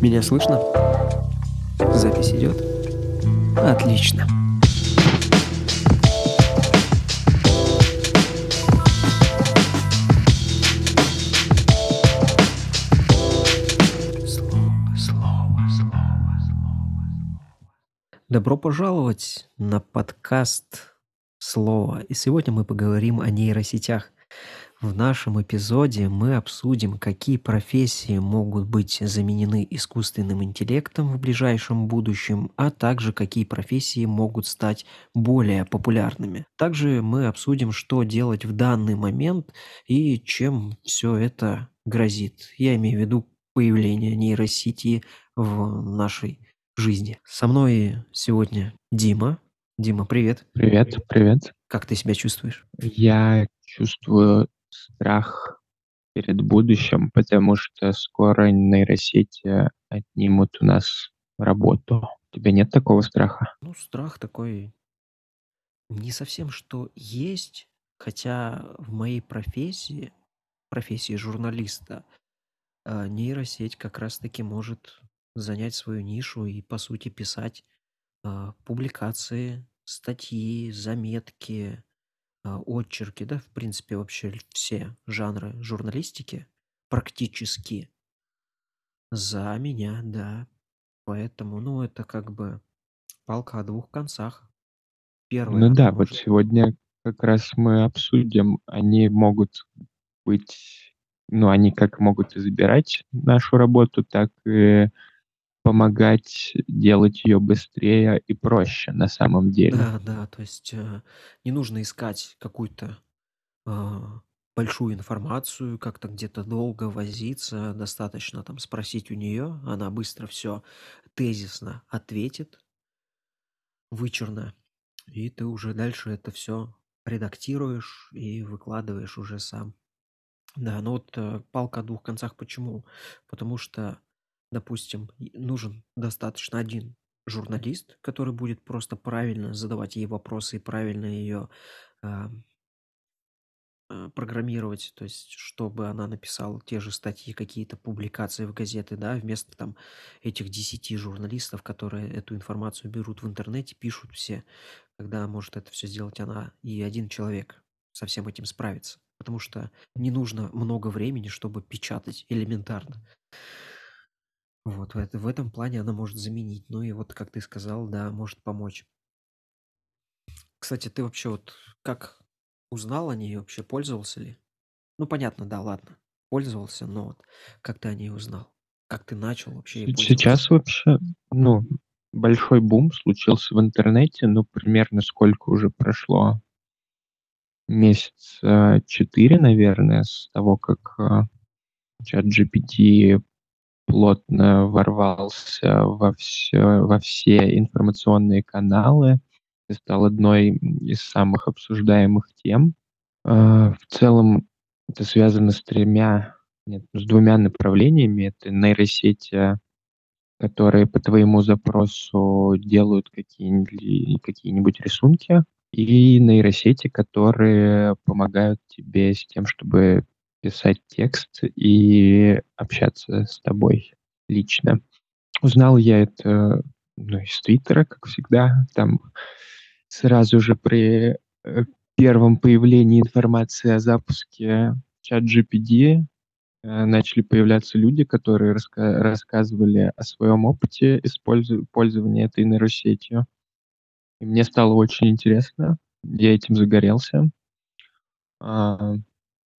Меня слышно? Запись идет? Отлично. Добро пожаловать на подкаст «Слово». И сегодня мы поговорим о нейросетях. В нашем эпизоде мы обсудим, какие профессии могут быть заменены искусственным интеллектом в ближайшем будущем, а также какие профессии могут стать более популярными. Также мы обсудим, что делать в данный момент и чем все это грозит. Я имею в виду появление нейросети в нашей жизни. Со мной сегодня Дима. Дима, привет. Привет, привет. Как ты себя чувствуешь? Я чувствую страх перед будущим, потому что скоро нейросети отнимут у нас работу. У тебя нет такого страха? Ну, страх такой не совсем что есть, хотя в моей профессии, профессии журналиста, а, нейросеть как раз-таки может занять свою нишу и, по сути, писать а, публикации, статьи, заметки, а, очерки, да, в принципе, вообще все жанры журналистики практически за меня, да. Поэтому, ну, это как бы палка о двух концах. Первое, Ну да, вот сегодня как раз мы обсудим, они могут быть, ну, они как могут избирать нашу работу, так и помогать делать ее быстрее и проще на самом деле. Да, да, то есть э, не нужно искать какую-то а, большую информацию, как-то где-то долго возиться, достаточно там спросить у нее, она быстро все тезисно ответит, вычурно, и ты уже дальше это все редактируешь и выкладываешь уже сам. Да, ну вот э, палка о двух концах почему? Потому что, допустим, нужен достаточно один журналист, который будет просто правильно задавать ей вопросы и правильно ее э, программировать, то есть чтобы она написала те же статьи, какие-то публикации в газеты, да, вместо там этих 10 журналистов, которые эту информацию берут в интернете, пишут все, когда может это все сделать она и один человек со всем этим справится. Потому что не нужно много времени, чтобы печатать элементарно. Вот, в, это- в этом плане она может заменить. Ну и вот, как ты сказал, да, может помочь. Кстати, ты вообще вот как узнал о ней, вообще пользовался ли? Ну, понятно, да, ладно. Пользовался, но вот как ты о ней узнал? Как ты начал вообще ей Се- пользоваться? Сейчас вообще, ну, большой бум случился в интернете, ну, примерно сколько уже прошло? Месяца 4, наверное, с того, как а, чат GPT плотно ворвался во все, во все информационные каналы и стал одной из самых обсуждаемых тем. А, В целом это связано с тремя, нет, с двумя направлениями. Это нейросети, которые по твоему запросу делают какие-нибудь какие-нибудь рисунки, и нейросети, которые помогают тебе с тем, чтобы писать текст и общаться с тобой лично. Узнал я это ну, из Твиттера, как всегда. Там сразу же при э, первом появлении информации о запуске чат GPT э, начали появляться люди, которые раска- рассказывали о своем опыте использу- пользования этой нейросетью. И мне стало очень интересно, я этим загорелся.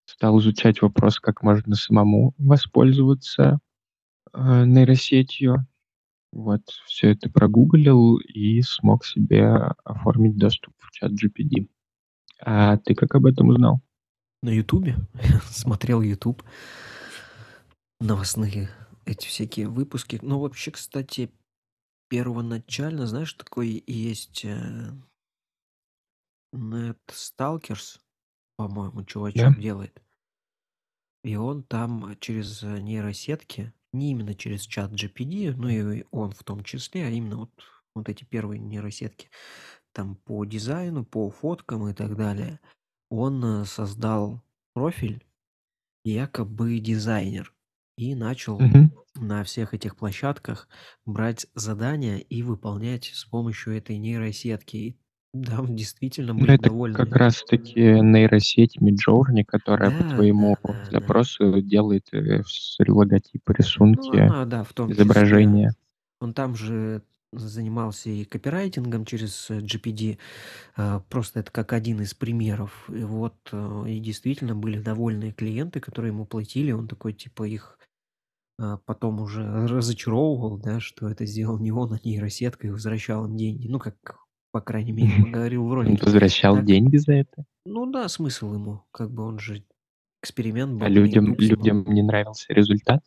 Стал изучать вопрос, как можно самому воспользоваться э, нейросетью. Вот, все это прогуглил и смог себе оформить доступ в чат GPT. А ты как об этом узнал? На Ютубе? Смотрел Ютуб. Новостные эти всякие выпуски. Ну, вообще, кстати, первоначально, знаешь, такой есть э, Нет По-моему, чувачок Да? делает. И он там через э, нейросетки, не именно через чат GPD, ну и он в том числе, а именно вот, вот эти первые нейросетки, там по дизайну, по фоткам и так далее, он э, создал профиль якобы дизайнер и начал Мгм. на всех этих площадках брать задания и выполнять с помощью этой нейросетки. И там действительно Ну, были это как довольны. раз таки нейросеть Midjourney, которая по Да, да, твоему да, да. запросу делает, э, логотипы, Ну, рисунки, она, да, в том числе. изображения. Он там же занимался и копирайтингом через GPD. А, просто это как один из примеров. И вот, э, и действительно были довольные клиенты, которые ему платили. Он такой, типа, их а, потом уже разочаровывал, да, что это сделал не он, а нейросетка, и возвращал им деньги. Ну, как, по крайней мере, говорил в Он ролике. возвращал Так, деньги за это? ну да, смысл ему. Как бы он же эксперимент А был людям допустим. людям не нравился результат?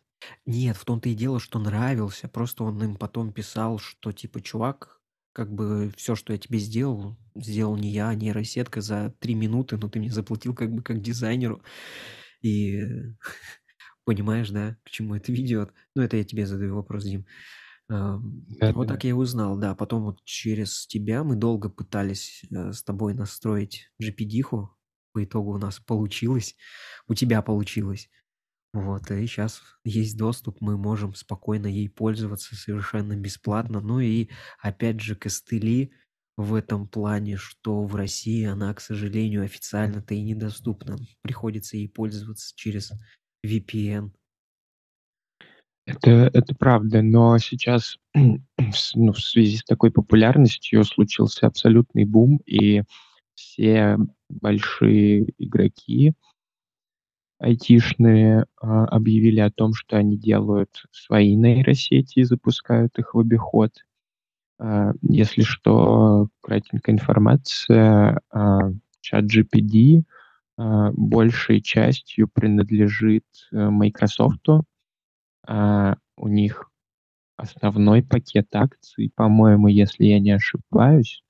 Нет, в том-то и дело, что нравился. Просто он им потом писал, что типа, чувак, как бы все, что я тебе сделал, сделал не я, а нейросетка за три минуты, но ты мне заплатил как бы как дизайнеру. И понимаешь, да, к чему это ведет? Ну, это я тебе задаю вопрос, Дим. Ам, Вот так я и узнал, да. Потом вот через тебя мы долго пытались э, с тобой настроить GPD-ху. По итогу у нас получилось. У тебя получилось. Вот, и сейчас есть доступ, мы можем спокойно ей пользоваться совершенно бесплатно. Ну и опять же костыли в этом плане, что в России она, к сожалению, официально-то и недоступна. Приходится ей пользоваться через VPN. Это это правда, но сейчас, ну, в связи с такой популярностью случился абсолютный бум, и все большие игроки айтишные, а, объявили о том, что они делают свои нейросети и запускают их в обиход. А, если что, кратенькая информация, а, ChatGPT, а, большей частью принадлежит, э, "Майкрософту". А, у них основной пакет акций, по-моему, если я не ошибаюсь.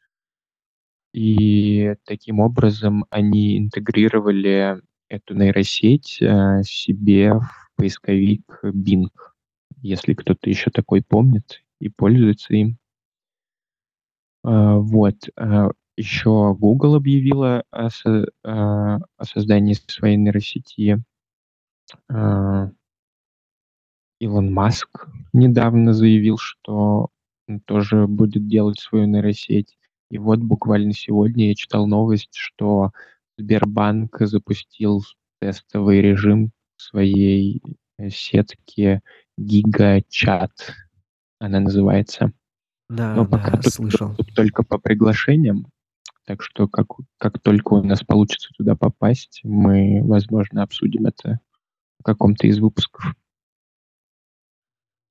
И таким образом они интегрировали эту нейросеть, а, себе в поисковик Bing, если кто-то еще такой помнит и пользуется им. А, вот, а, еще Google объявила о со а, о создании своей нейросети. Илон Маск недавно заявил, что он тоже будет делать свою нейросеть. И вот буквально сегодня я читал новость, что Сбербанк запустил тестовый режим своей, э, сетки "Гигачат", она называется. Да, Но пока да, тут слышал. доступ только по приглашениям, так что как как только у нас получится туда попасть, мы, возможно, обсудим это в каком-то из выпусков.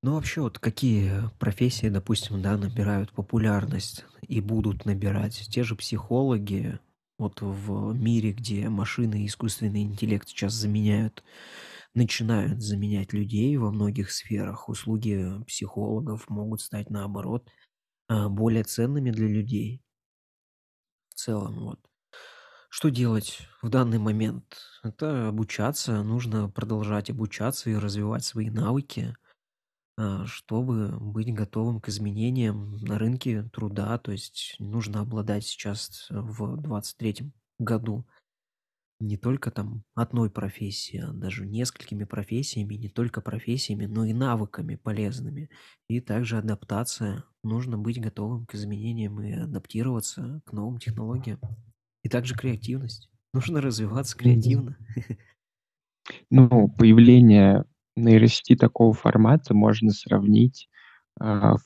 Ну, вообще, вот какие профессии, допустим, да, набирают популярность и будут набирать? Те же психологи, вот в мире, где машины и искусственный интеллект сейчас заменяют, начинают заменять людей во многих сферах, услуги психологов могут стать, наоборот, а, более ценными для людей. В целом, вот. Что делать в данный момент? Это обучаться, нужно продолжать обучаться и развивать свои навыки. А, чтобы быть готовым к изменениям на рынке труда. То есть нужно обладать сейчас в 23 году не только там одной профессией, а даже несколькими профессиями, не только профессиями, но и навыками полезными. И также адаптация. Нужно быть готовым к изменениям и адаптироваться к новым технологиям. И также креативность. Нужно развиваться креативно. Ну, появление нейросети такого формата можно сравнить, а,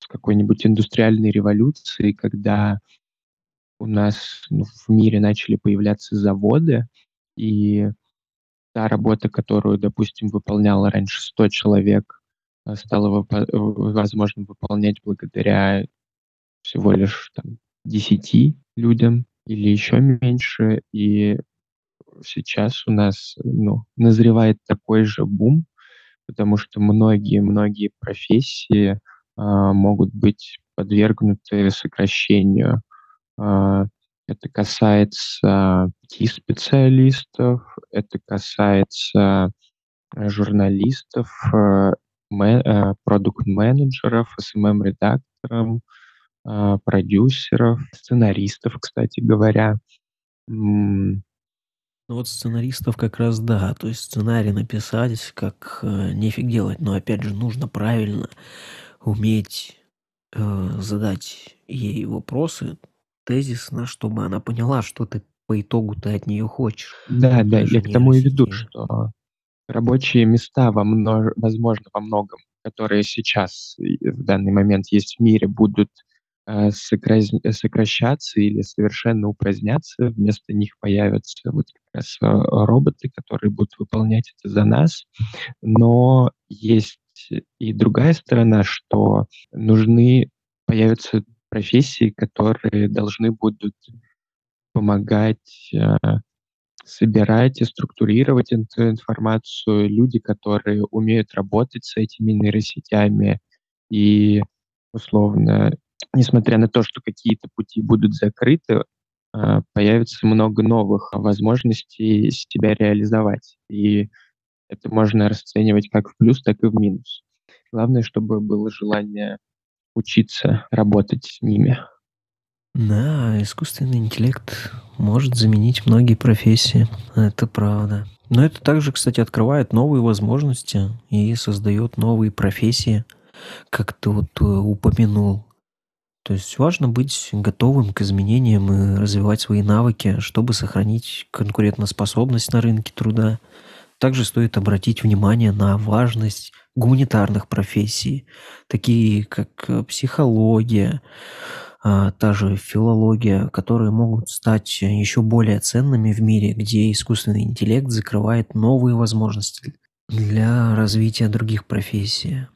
с какой-нибудь индустриальной революцией, когда у нас, ну, в мире начали появляться заводы, и та работа, которую, допустим, выполняло раньше 100 человек, а, э, возможно выполнять благодаря всего лишь там 10 людям или еще меньше. И сейчас у нас, ну, назревает такой же бум, потому что многие-многие профессии, а, могут быть подвергнуты сокращению. А, это касается IT-специалистов, это касается, журналистов, мэ э, продукт-менеджеров, SMM-редакторов, а, продюсеров, сценаристов, кстати говоря. Ну вот сценаристов как раз да, то есть сценарий написать как, э, нефиг делать, но опять же нужно правильно уметь, э, задать ей вопросы тезисно, чтобы она поняла, что ты по итогу-то от неё хочешь. Да, да, я к тому и веду, что рабочие места во мно возможно, во многом, которые сейчас в данный момент есть в мире, будут, э, сокращаться или совершенно упраздняться. Вместо них появятся вот как раз, э, роботы, которые будут выполнять это за нас. Но есть и другая сторона, что нужны появятся профессии, которые должны будут помогать, э, собирать и структурировать эту информацию. Люди, которые умеют работать с этими нейросетями. И, условно, несмотря на то, что какие-то пути будут закрыты, э, появится много новых возможностей себя реализовать. И это можно расценивать как в плюс, так и в минус. Главное, чтобы было желание учиться работать с ними. Да, искусственный интеллект может заменить многие профессии. Это правда. Но это также, кстати, открывает новые возможности и создаёт новые профессии, как ты вот, э, упомянул. То есть важно быть готовым к изменениям и развивать свои навыки, чтобы сохранить конкурентоспособность на рынке труда. Также стоит обратить внимание на важность гуманитарных профессий, такие как, э, психология, а, та же филология, которые могут стать ещё более ценными в мире, где искусственный интеллект закрывает новые возможности для развития других профессий.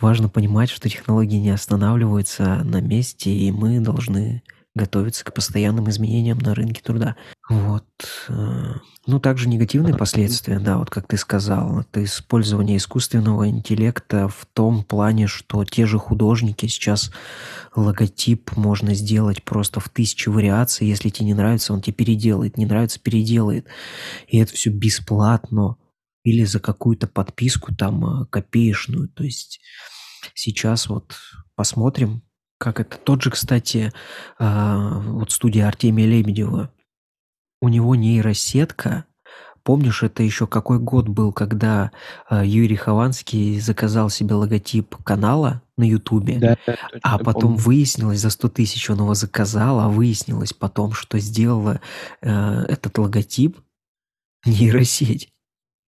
Важно понимать, что технологии не останавливаются на месте, и мы должны готовиться к постоянным изменениям на рынке труда. Вот, э, ну, также негативные последствия, да, вот как ты сказал, это использование искусственного интеллекта в том плане, что те же художники сейчас логотип можно сделать просто в 1000 вариаций. Если те не нравится, он те переделает, не нравится- переделает. И это всё бесплатно или за какую-то подписку там, э, копеечную. То есть сейчас вот посмотрим, как это. Тот же, кстати, а, вот студия Артемия Лебедева. У него нейросетка. Помнишь, это ещё какой год был, когда, а, Юрий Хованский заказал себе логотип канала на "Ютубе", Да, а потом помню. выяснилось, за 100 000 он его заказал, а выяснилось потом, что сделала, э, этот логотип нейросеть.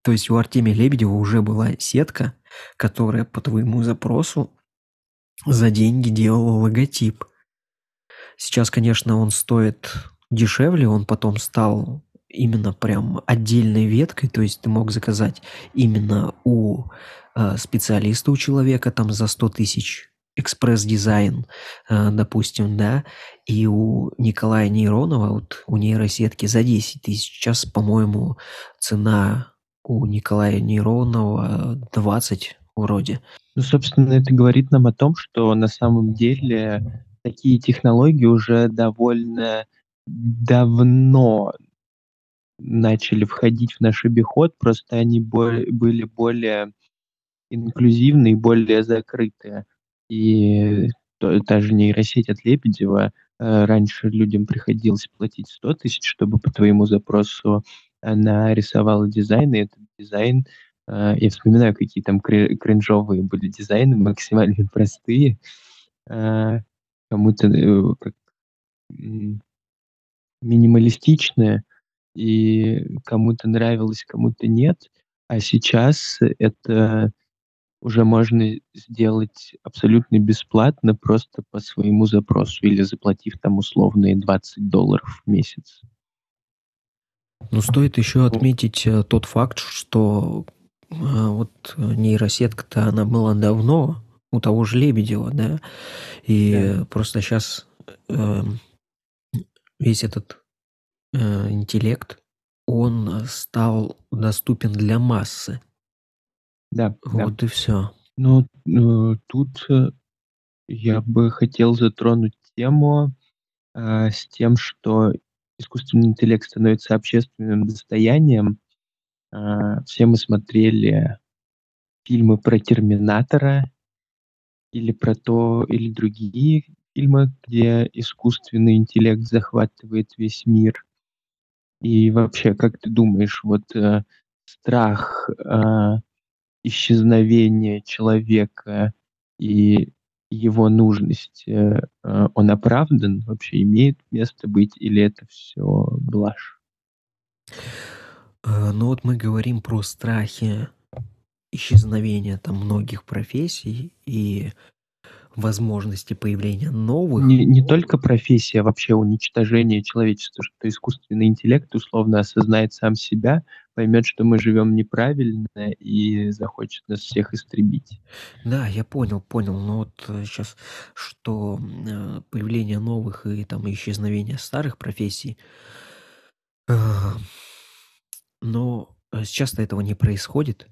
То есть у Артемия Лебедева уже была сетка, которая по твоему запросу за деньги делала логотип. Сейчас, конечно, он стоит дешевле, он потом стал именно прям отдельной веткой, то есть ты мог заказать именно у, э, специалиста, у человека там за 100 000 экспресс-дизайн, э, допустим, да, и у Николая Нейронова, вот у нейросетки за 10 000. Щас, по-моему, цена у Николая Нейронова 20 вроде. Ну, собственно, это говорит нам о том, что на самом деле такие технологии уже довольно давно начали входить в наш обиход, просто они боль были более инклюзивные и более закрытые. И то та же нейросеть от Лебедева, э, раньше людям приходилось платить 100 000, чтобы по твоему запросу она рисовала дизайн, и этот дизайн, э, я вспоминаю, какие там кри кринжовые были дизайны, максимально простые. Э, кому-то, э, как, минималистичные, и кому-то нравилось, кому-то нет. А сейчас это уже можно сделать абсолютно бесплатно, просто по своему запросу или заплатив там условные 20 долларов в месяц. Ну, стоит Ну отметить, э, тот факт, что, э, вот нейросетка-то она была давно у того же Лебедева, да. Да. И просто щас, эм, весь этот, э, интеллект, он стал доступен для массы. Да, да. Вот и всё. Ну, э, тут, э, я бы хотел затронуть тему, э, с тем, что искусственный интеллект становится общественным достоянием. Э, все мы смотрели фильмы про "Терминатора" или про то, или другие фильмы, где искусственный интеллект захватывает весь мир. И вообще, как ты думаешь, вот, э, страх, а, исчезновения человека и его нужность, э, э, он оправдан, вообще имеет место быть или это всё блажь? Э, ну вот мы говорим про страхи исчезновения там многих профессий и возможности появления новых. Не не только профессия, а вообще уничтожение человечества, что искусственный интеллект условно осознает сам себя, поймет, что мы живем неправильно и захочет нас всех истребить. Да, я понял понял. Но вот, э, щас, что, э, появление новых и там исчезновение старых профессий э, но, э, сейчас-то этого не происходит.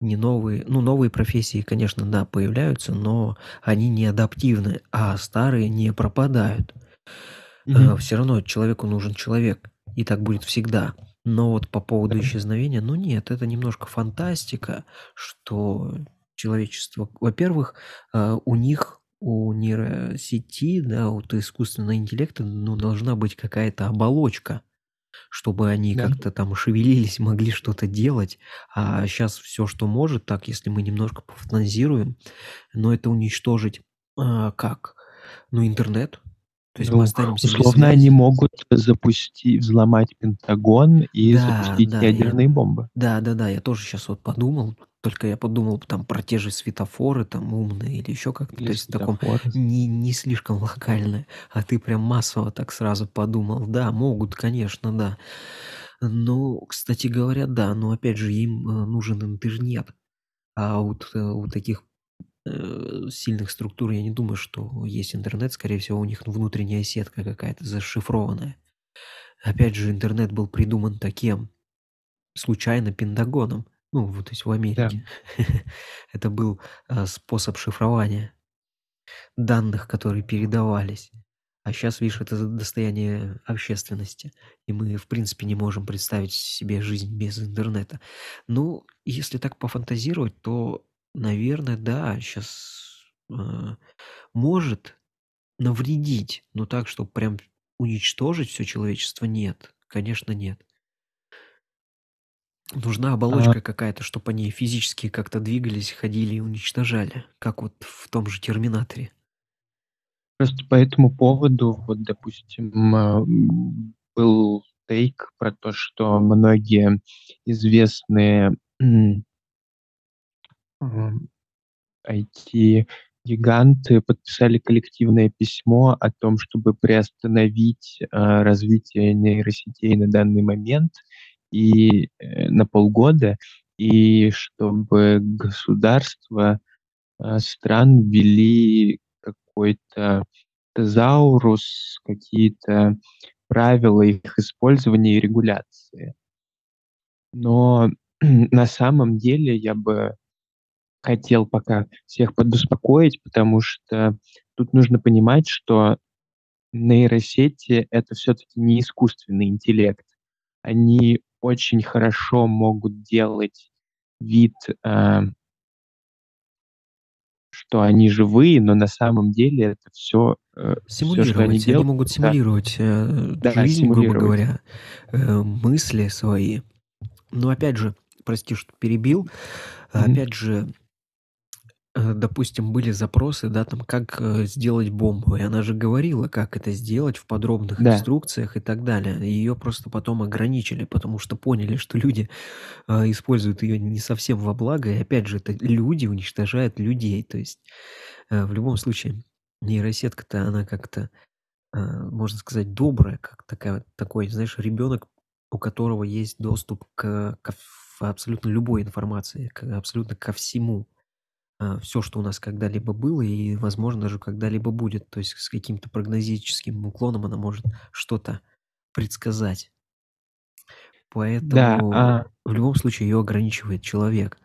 Не новые ну, новые профессии, конечно, да, появляются, но они не адаптивны, а старые не пропадают. Э, Мгм. всё равно человеку нужен человек, и так будет всегда. Но вот по поводу Да. исчезновения, ну нет, это немножко фантастика, что человечество во-первых, э, у них, у нейросети, да, вот искусственного интеллекта, ну, должна быть какая-то оболочка, чтобы они Да. как-то там шевелились, могли что-то делать. А щас всё, что может, так, если мы немножко пофантазируем, ну, это уничтожить, а, как? Ну, интернет. То есть мы Ну, останемся без условно, они могут запусти взломать Пентагон и Да, запустить да, я ядерные бомбы. да-да-да, я тоже щас вот подумал, только я подумал там про те же светофоры там умные или ещё как-то, Или то есть в таком не не слишком локально, а ты прям массово так сразу подумал. Да, могут, конечно, да. Ну, кстати говоря, да, но опять же им, э, нужен интернет. А вот, э, у таких, сильных структур я не думаю, что есть интернет. Скорее всего, у них внутренняя сетка какая-то зашифрованная. Опять же, интернет был придуман та кем? Случайно Пентагоном. Ну, вот, то есть в Да. Америке. Это был, э, способ шифрования данных, которые передавались. А щас, видишь, это достояние общественности, и мы, в принципе, не можем представить себе жизнь без интернета. Ну, если так пофантазировать, то, наверно, да, щас, э, может навредить, но так, чтоб прям уничтожить всё человечество- нет, конечно, нет. Нужна А оболочка какая-то, чтоб они физически как-то двигались, ходили и уничтожали, как вот в том же "Терминаторе". Просто по этому поводу, вот, допустим, а, был тейк про то, что многие известные, IT-гиганты подписали коллективное письмо о том, чтобы приостановить, а, развитие нейросетей на данный момент и, э, на полгода, и чтобы государства, а, стран ввели какой-то тезаурус, какие-то правила их использования и регуляции. Но на самом деле я бы хотел пока всех подуспокоить, потому что тут нужно понимать, что нейросети- это всё-таки не искусственный интеллект. Они очень хорошо могут делать вид, а что они живые, но на самом деле это всё, э, всё, что они Симулировать. Они делают, могут симулировать, э, Да, жизнь, грубо симулировать. говоря, э, мысли свои. Но опять же, прости, что перебил. Мгм. Опять же, э, допустим, были запросы, да, там, как, э, сделать бомбу, и она же говорила, как это сделать в подробных Да. инструкциях и так далее. Её просто потом ограничили, потому что поняли, что люди, а, используют её не совсем во благо. И опять же, это люди уничтожают людей. То есть, э, в любом случае нейросетка-то, она как-то, а, можно сказать, добрая, как такая такой, знаешь, ребёнок, у которого есть доступ к ко ф абсолютно любой информации, к абсолютно ко всему. А, всё, что у нас когда-либо было и, возможно, даже когда-либо будет. То есть с каким-то прогнозическим уклоном она может что-то предсказать. Да, Поэтому а в любом случае её ограничивает человек.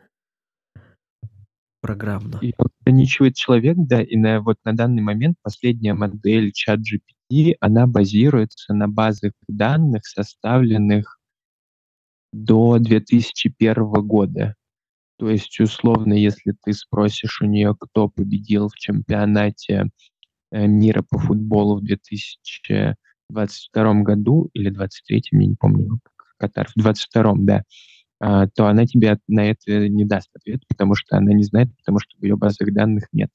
Программно. Её ограничивает человек, да. И на вот на данный момент последняя модель ChatGPT, она базируется на базах данных, составленных до 2001 года. То есть, условно, если ты спросишь у неё, кто победил в чемпионате, э, мира по футболу в 2000 22 году или 23-м, я не помню, Катар, в 22-м, да, а, то она тебе на это не даст ответ, потому что она не знает, потому что в ее базах данных нет.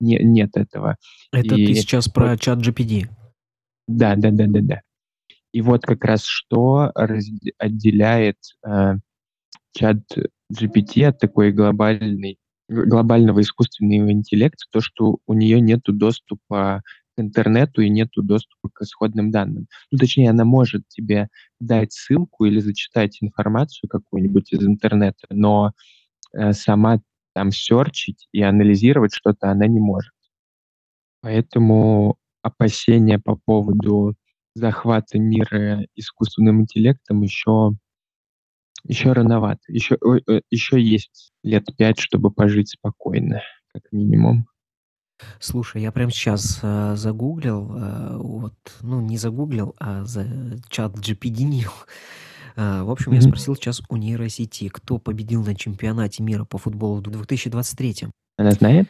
Не, нет этого. Это и ты сейчас вот, про чат GPD. Да, да, да, да, да. И вот как раз что раз, отделяет э, чат GPT от такой глобальной, глобального искусственного интеллекта, то, что у нее нет доступа к интернету и нет доступа к исходным данным. Ну, точнее, она может тебе дать ссылку или зачитать информацию какую-нибудь из интернета, но э, сама там серчить и анализировать что-то она не может. Поэтому опасения по поводу захвата мира искусственным интеллектом еще еще рановато. Еще, э, еще есть лет пять, чтобы пожить спокойно, как минимум. Слушай, я прямо сейчас э, загуглил, э, вот, ну не загуглил, а за чат GPD. Э, в общем, mm-hmm. я спросил сейчас у нейросети, кто победил на чемпионате мира по футболу в 2023. Она знает?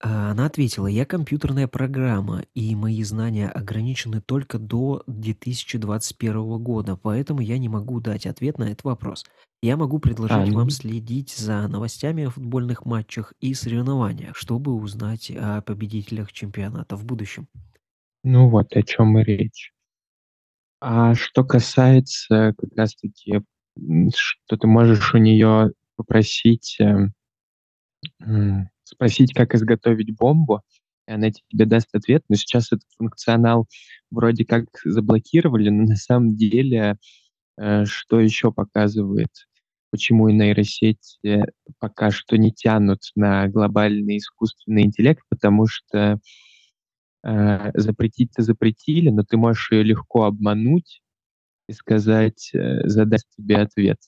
А, она ответила: "Я компьютерная программа, и мои знания ограничены только до 2021 года, поэтому я не могу дать ответ на этот вопрос. Я могу предложить вам следить за новостями о футбольных матчах и соревнованиях, чтобы узнать о победителях чемпионата в будущем". Ну вот о чем и речь. А что касается как раз таки, что ты можешь у нее попросить, эм, спросить, как изготовить бомбу, и она тебе даст ответ. Но сейчас этот функционал вроде как заблокировали, но на самом деле э, что еще показывает, почему и нейросети пока что не тянут на глобальный искусственный интеллект, потому что э, запретить-то запретили, но ты можешь ее легко обмануть и сказать, э, задать тебе ответ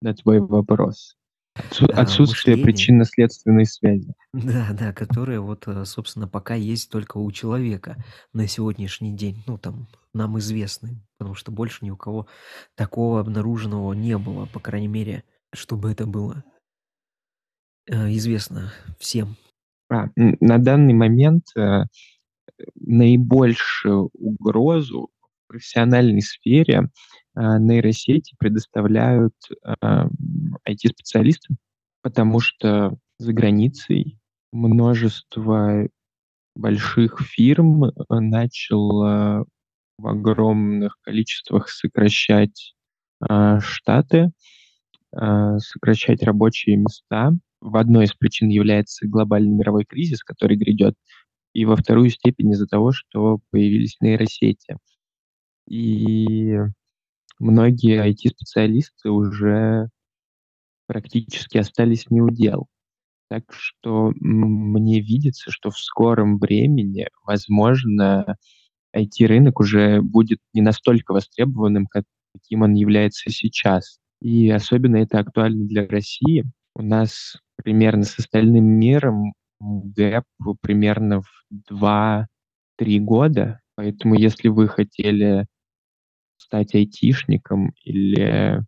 на твой вопрос. Отсу- отсутствие мышление. причинно-следственной связи. Да, да, которое вот, э, собственно, пока есть только у человека на сегодняшний день. Ну, там, нам известны, потому что больше ни у кого такого обнаруженного не было, по крайней мере, чтобы это было э, известно всем. А, на данный момент э, наибольшую угрозу в профессиональной сфере э, нейросети предоставляют э, IT-специалисты, потому что за границей множество больших фирм начало в огромных количествах сокращать э, штаты, э, сокращать рабочие места. В одной из причин является глобальный мировой кризис, который грядет, и во вторую степень из-за того, что появились нейросети. И многие IT-специалисты уже практически остались не у дел. Так что мне видится, что в скором времени, возможно, IT-рынок уже будет не настолько востребованным, как, каким он является сейчас. И особенно это актуально для России. У нас примерно с остальным миром гэп примерно в 2-3 года. Поэтому если вы хотели стать айтишником или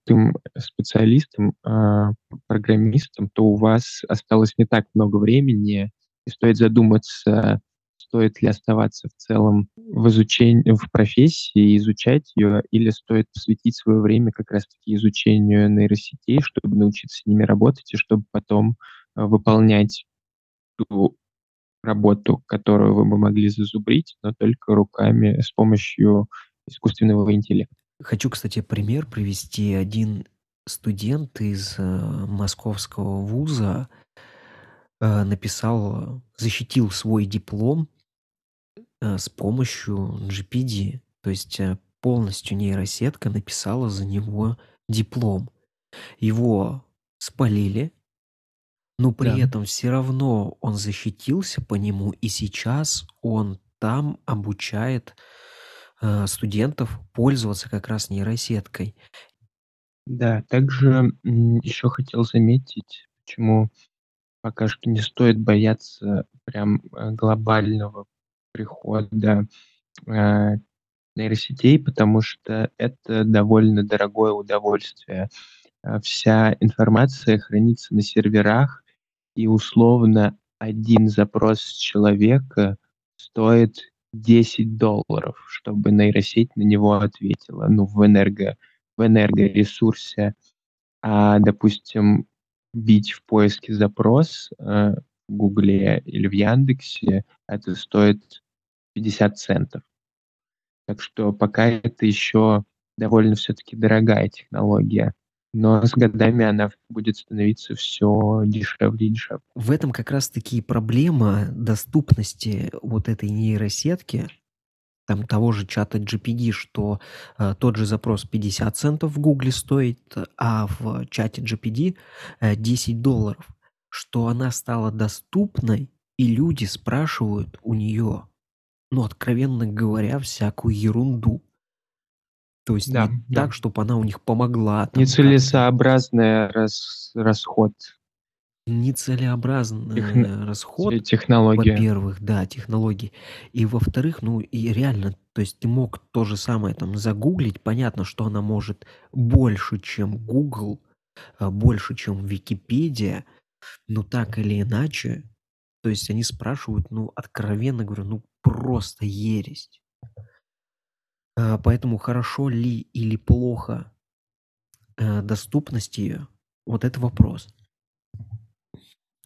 специалистом, а, программистом, то у вас осталось не так много времени, и стоит задуматься, стоит ли оставаться в целом в изучении, в профессии, изучать ее, или стоит посвятить свое время как раз-таки изучению нейросетей, чтобы научиться с ними работать, и чтобы потом а, выполнять ту работу, которую вы бы могли зазубрить, но только руками с помощью искусственного интеллекта. Хочу, кстати, пример привести. Один студент из э, московского вуза э, написал, защитил свой диплом э, с помощью GPD. То есть полностью нейросетка написала за него диплом. Его спалили, но при да. этом все равно он защитился по нему, и сейчас он там обучает э, студентов пользоваться как раз нейросеткой. Да, также еще хотел заметить, почему пока что не стоит бояться прям э, глобального прихода э, нейросетей, потому что это довольно дорогое удовольствие. Э, вся информация хранится на серверах, и условно один запрос человека стоит 10 долларов, чтобы нейросеть на него ответила, ну, в энерго в энергоресурсе. А, допустим, бить в поиске запрос, э, в "Гугле" или в "Яндексе" это стоит 50 центов. Так что пока это еще довольно все-таки дорогая технология, но с годами она будет становиться все дешевле и дешевле. В этом как раз таки проблема доступности вот этой нейросетки, там того же чата GPD, что э, тот же запрос 50 центов в Гугле стоит, а в чате GPD э, 10 долларов, что она стала доступной, и люди спрашивают у нее, ну, откровенно говоря, всякую ерунду. То есть Да, не да. так, чтобы она у них помогла там. Нецелесообразный рас расход. Нецелесообразный Техно расход, те технология. во-первых, да, технологий. И во-вторых, ну и реально, то есть ты мог то же самое там загуглить. Понятно, что она может больше, чем Google, а, больше, чем Википедия, но так или иначе, то есть они спрашивают, ну, откровенно говоря, ну, просто ересь. А, поэтому хорошо ли или плохо, э, доступность ее, вот это вопрос.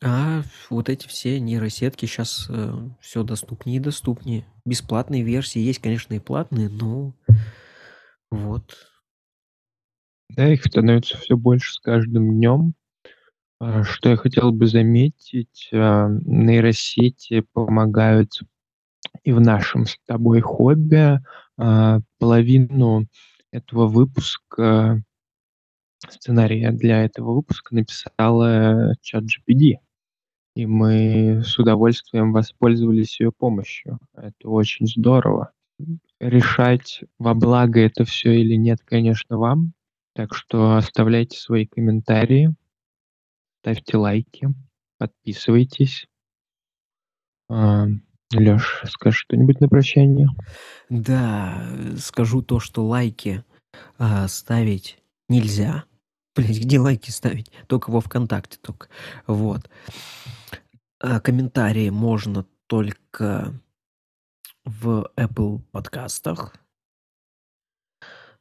А вот эти все нейросетки сейчас э, все доступнее и доступнее. Бесплатные версии есть, конечно, и платные, но вот. Да, их становится все больше с каждым днем. А, что я хотел бы заметить, а, нейросети помогают и в нашем с тобой хобби. А, половину этого выпуска, сценария для этого выпуска написала ChatGPT. И мы с удовольствием воспользовались ее помощью. Это очень здорово. Решать, во благо это все или нет, конечно, вам. Так что оставляйте свои комментарии, ставьте лайки, подписывайтесь. Лёш, скажи что-нибудь на прощание? Да, скажу то, что лайки а, ставить нельзя. Блять, где лайки ставить? Только во ВКонтакте только. Вот. А комментарии можно только в Apple подкастах.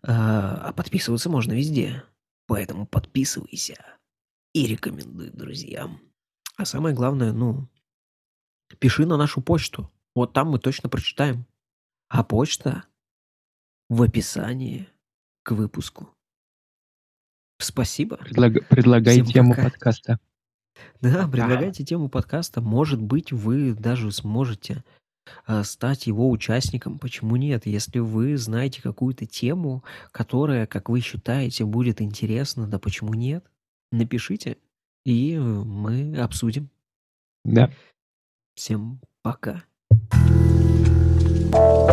А, а подписываться можно везде. Поэтому подписывайся и рекомендуй друзьям. А самое главное, ну, пиши на нашу почту. Вот там мы точно прочитаем. А почта в описании к выпуску. Спасибо. Предлага- предлагай Всем тему пока. подкаста. Да, предлагайте тему подкаста. Может быть, вы даже сможете а, стать его участником. Почему нет? Если вы знаете какую-то тему, которая, как вы считаете, будет интересна, да почему нет? Напишите, и мы обсудим. Да. Всем пока. thank you